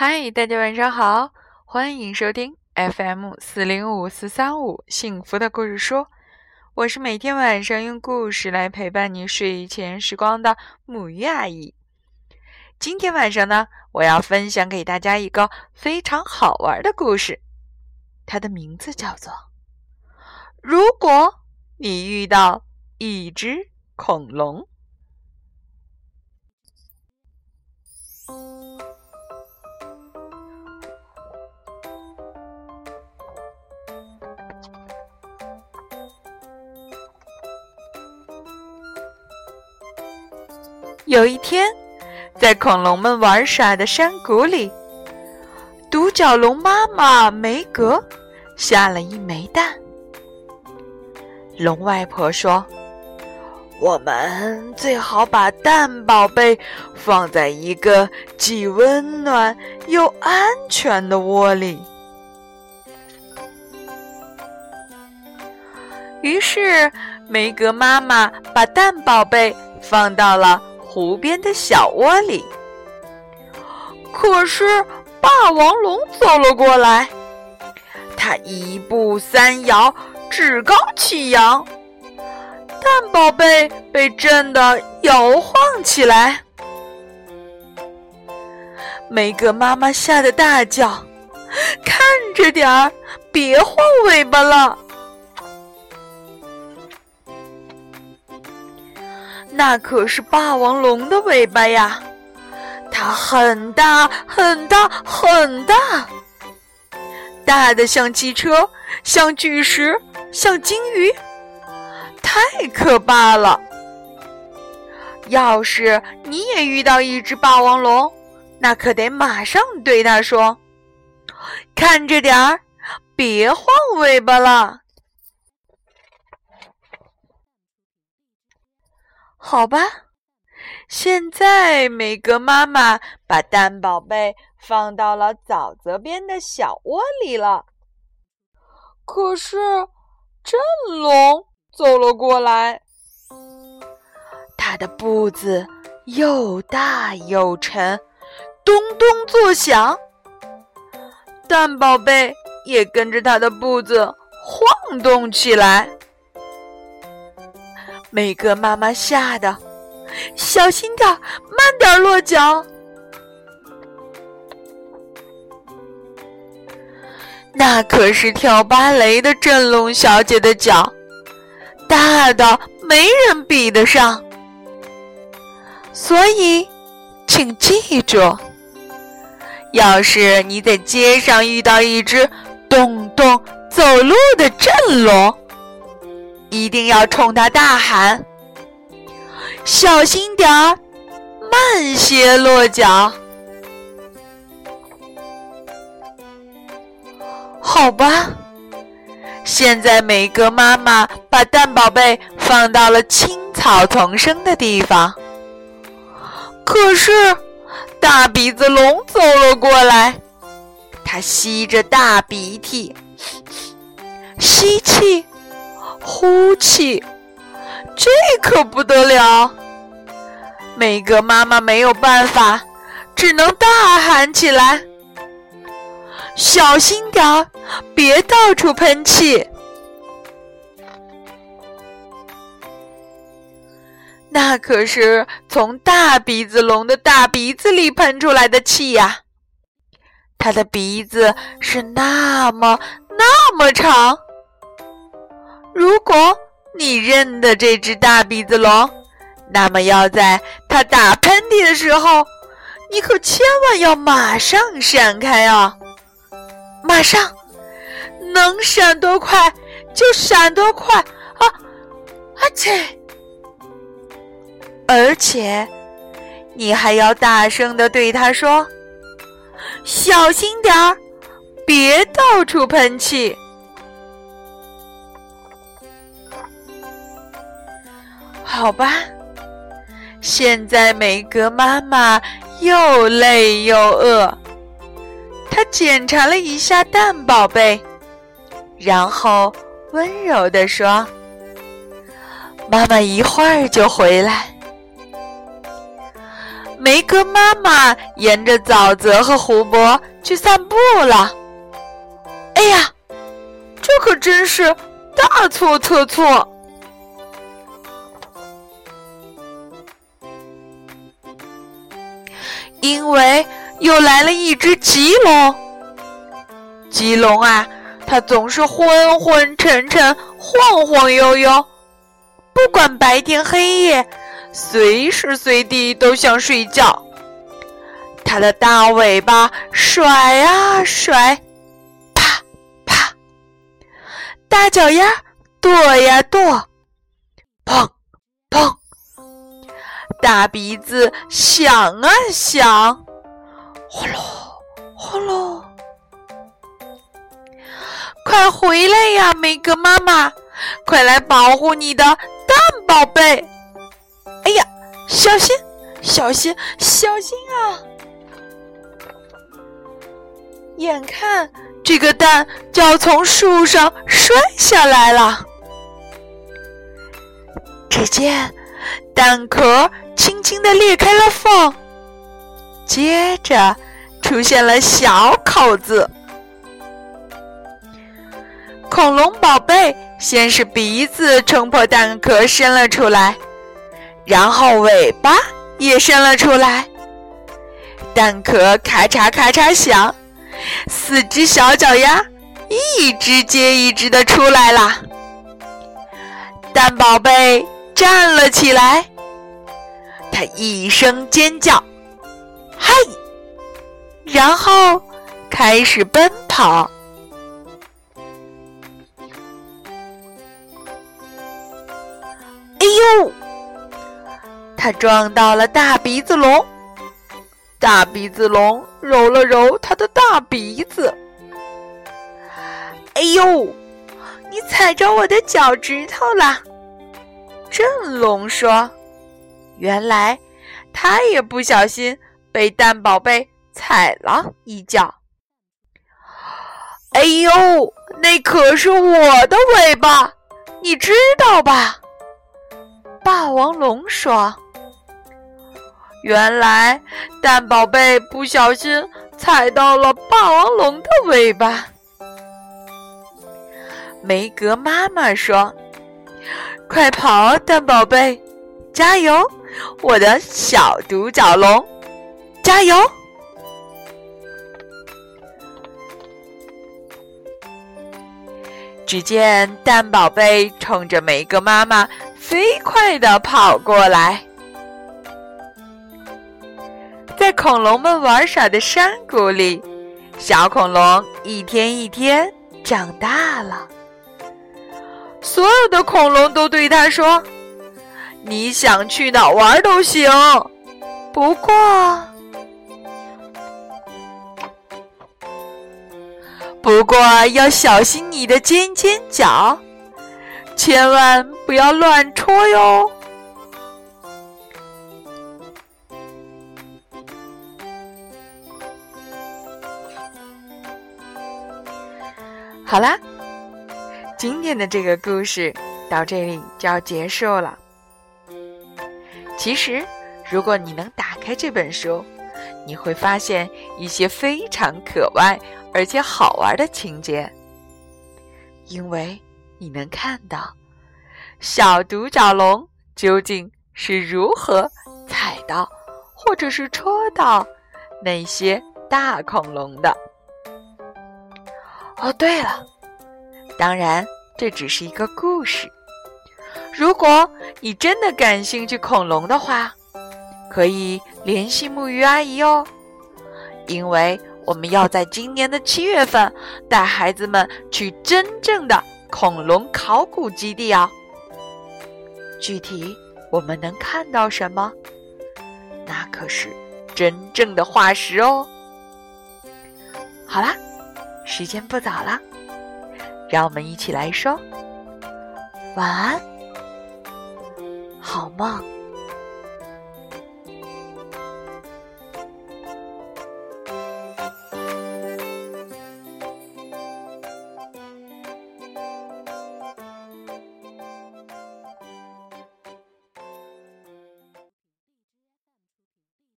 嗨，大家晚上好，欢迎收听 FM 四零五四三五幸福的故事书。我是每天晚上用故事来陪伴你睡前时光的母鱼阿姨。今天晚上呢，我要分享给大家一个非常好玩的故事，它的名字叫做《如果你遇到一只恐龙》。有一天，在恐龙们玩耍的山谷里，独角龙妈妈梅格下了一枚蛋。龙外婆说：“我们最好把蛋宝贝放在一个既温暖又安全的窝里。”于是，梅格妈妈把蛋宝贝放到了。湖边的小窝里，可是霸王龙走了过来。它一步三摇，趾高气扬，蛋宝贝被震得摇晃起来。梅格妈妈吓得大叫：“看着点儿，别晃尾巴了！”那可是霸王龙的尾巴呀，它很大很大很大，大的像汽车，像巨石，像鲸鱼，太可怕了。要是你也遇到一只霸王龙，那可得马上对它说：“看着点儿，别晃尾巴了。”好吧，现在梅格妈妈把蛋宝贝放到了沼泽边的小窝里了。可是，震龙走了过来，他的步子又大又沉，咚咚作响，蛋宝贝也跟着他的步子晃动起来。每个妈妈吓得小心点，慢点落脚。那可是跳芭蕾的振龙小姐的脚，大的没人比得上。所以，请记住，要是你在街上遇到一只咚咚走路的振龙，一定要冲他大喊：“小心点儿，慢些落脚。”好吧，现在每个妈妈把蛋宝贝放到了青草丛生的地方。可是，大鼻子龙走了过来，它吸着大鼻涕，吸气。呼气，这可不得了！每个妈妈没有办法，只能大喊起来：“小心点儿，别到处喷气！”那可是从大鼻子龙的大鼻子里喷出来的气呀！它的鼻子是那么那么长。如果你认得这只大鼻子龙，那么要在它打喷嚏的时候，你可千万要马上闪开啊！马上，能闪多快就闪多快啊！啊切！而且，你还要大声的对他说：“小心点儿，别到处喷气。”好吧，现在梅格妈妈又累又饿，她检查了一下蛋宝贝，然后温柔地说：“妈妈一会儿就回来。”梅格妈妈沿着沼泽和湖泊去散步了。哎呀，这可真是大错特错！因为又来了一只棘龙。棘龙啊，它总是昏昏沉沉、晃晃悠悠，不管白天黑夜。随时随地都想睡觉，它的大尾巴甩啊甩，啪啪；大脚丫跺呀跺，砰砰；大鼻子响啊响，呼噜呼噜。快回来呀，梅格妈妈！快来保护你的蛋宝贝！哎呀，小心，小心，小心啊！眼看这个蛋就要从树上摔下来了，只见蛋壳轻轻地裂开了缝，接着出现了小口子。恐龙宝贝先是鼻子冲破蛋壳伸了出来。然后尾巴也伸了出来，蛋壳咔嚓咔嚓响，四只小脚丫一只接一只的出来了。蛋宝贝站了起来，他一声尖叫，嗨，然后开始奔跑。哎呦！他撞到了大鼻子龙，大鼻子龙揉了揉他的大鼻子。哎呦，你踩着我的脚趾头了！振龙说：“原来他也不小心被蛋宝贝踩了一脚。”哎呦，那可是我的尾巴，你知道吧？霸王龙说。原来蛋宝贝不小心踩到了霸王龙的尾巴。梅格妈妈说：“快跑，蛋宝贝，加油，我的小独角龙，加油！”只见蛋宝贝冲着梅格妈妈飞快的跑过来。在恐龙们玩耍的山谷里，小恐龙一天一天长大了。所有的恐龙都对他说：“你想去哪玩都行，不过，不过要小心你的尖尖角，千万不要乱戳哟。”好啦，今天的这个故事到这里就要结束了。其实，如果你能打开这本书，你会发现一些非常可爱而且好玩的情节，因为你能看到小独角龙究竟是如何踩到或者是戳到那些大恐龙的。哦，对了，当然这只是一个故事。如果你真的感兴趣恐龙的话，可以联系木鱼阿姨哦，因为我们要在今年的七月份带孩子们去真正的恐龙考古基地哦。具体我们能看到什么？那可是真正的化石哦。好啦。时间不早了，让我们一起来说晚安，好梦。